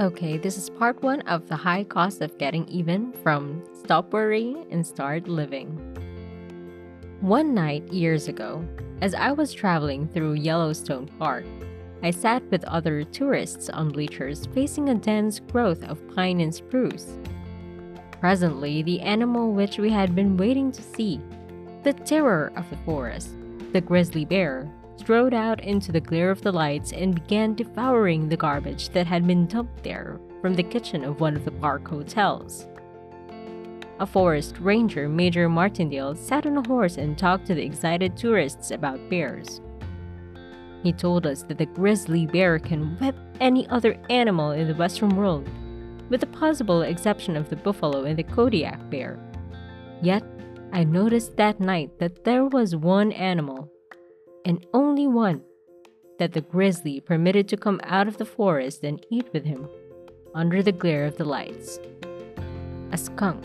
Okay, this is part one of the high cost of getting even from Stop Worrying and Start Living. One night years ago, as I was traveling through Yellowstone Park, I sat with other tourists on bleachers facing a dense growth of pine and spruce. Presently, the animal which we had been waiting to see, the terror of the forest, the grizzly bear, strode out into the glare of the lights and began devouring the garbage that had been dumped there from the kitchen of one of the park hotels. A forest ranger, Major Martindale, sat on a horse and talked to the excited tourists about bears. He told us that the grizzly bear can whip any other animal in the Western world, with the possible exception of the buffalo and the Kodiak bear. Yet, I noticed that night that there was one animal and only one, that the grizzly permitted to come out of the forest and eat with him under the glare of the lights. A skunk.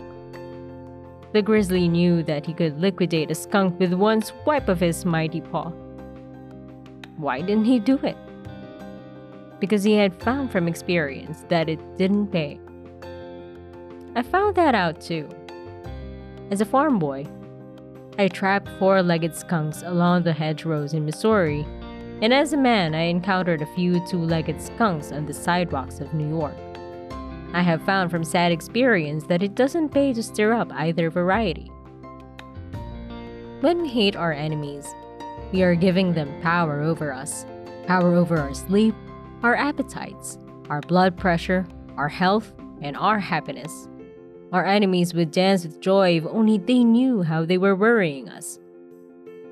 The grizzly knew that he could liquidate a skunk with one swipe of his mighty paw. Why didn't he do it? Because he had found from experience that it didn't pay. I found that out too. As a farm boy, I trapped four legged skunks along the hedgerows in Missouri, and as a man, I encountered a few two legged skunks on the sidewalks of New York. I have found from sad experience that it doesn't pay to stir up either variety. When we hate our enemies, we are giving them power over us power over our sleep, our appetites, our blood pressure, our health, and our happiness. Our enemies would dance with joy if only they knew how they were worrying us,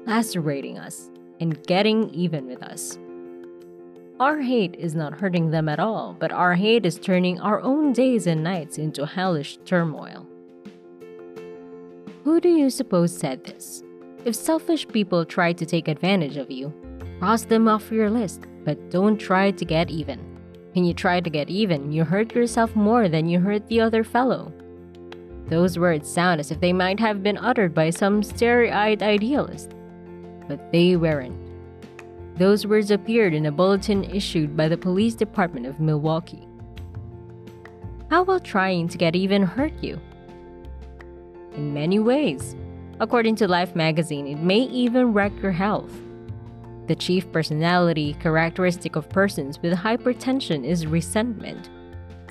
lacerating us, and getting even with us. Our hate is not hurting them at all, but our hate is turning our own days and nights into hellish turmoil. Who do you suppose said this? If selfish people try to take advantage of you, cross them off your list, but don't try to get even. When you try to get even, you hurt yourself more than you hurt the other fellow. Those words sound as if they might have been uttered by some starry eyed idealist, but they weren't. Those words appeared in a bulletin issued by the police department of Milwaukee. How will trying to get even hurt you? In many ways. According to Life magazine, it may even wreck your health. The chief personality characteristic of persons with hypertension is resentment,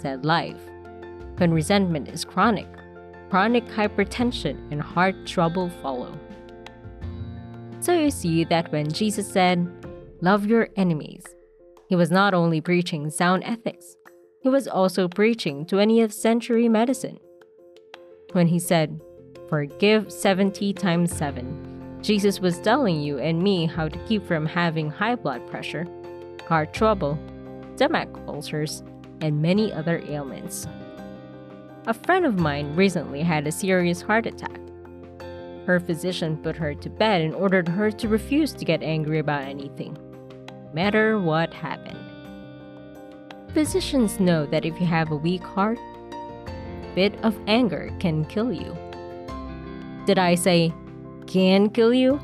said Life. When resentment is chronic, chronic hypertension and heart trouble follow. So you see that when Jesus said, Love your enemies, he was not only preaching sound ethics, he was also preaching 20th century medicine. When he said, Forgive 70 times 7, Jesus was telling you and me how to keep from having high blood pressure, heart trouble, stomach ulcers, and many other ailments. A friend of mine recently had a serious heart attack. Her physician put her to bed and ordered her to refuse to get angry about anything, no matter what happened. Physicians know that if you have a weak heart, a bit of anger can kill you. Did I say can kill you?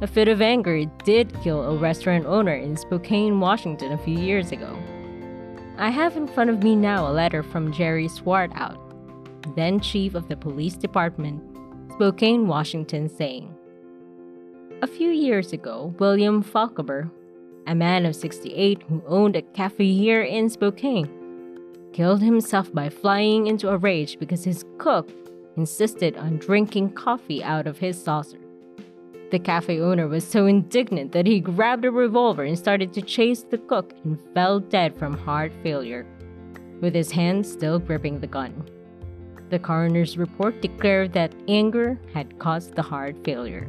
A fit of anger did kill a restaurant owner in Spokane, Washington a few years ago. I have in front of me now a letter from Jerry Swartout, then chief of the police department, Spokane, Washington, saying A few years ago, William Falcober, a man of 68 who owned a cafe here in Spokane, killed himself by flying into a rage because his cook insisted on drinking coffee out of his saucer. The cafe owner was so indignant that he grabbed a revolver and started to chase the cook and fell dead from heart failure, with his hand still gripping the gun. The coroner's report declared that anger had caused the heart failure.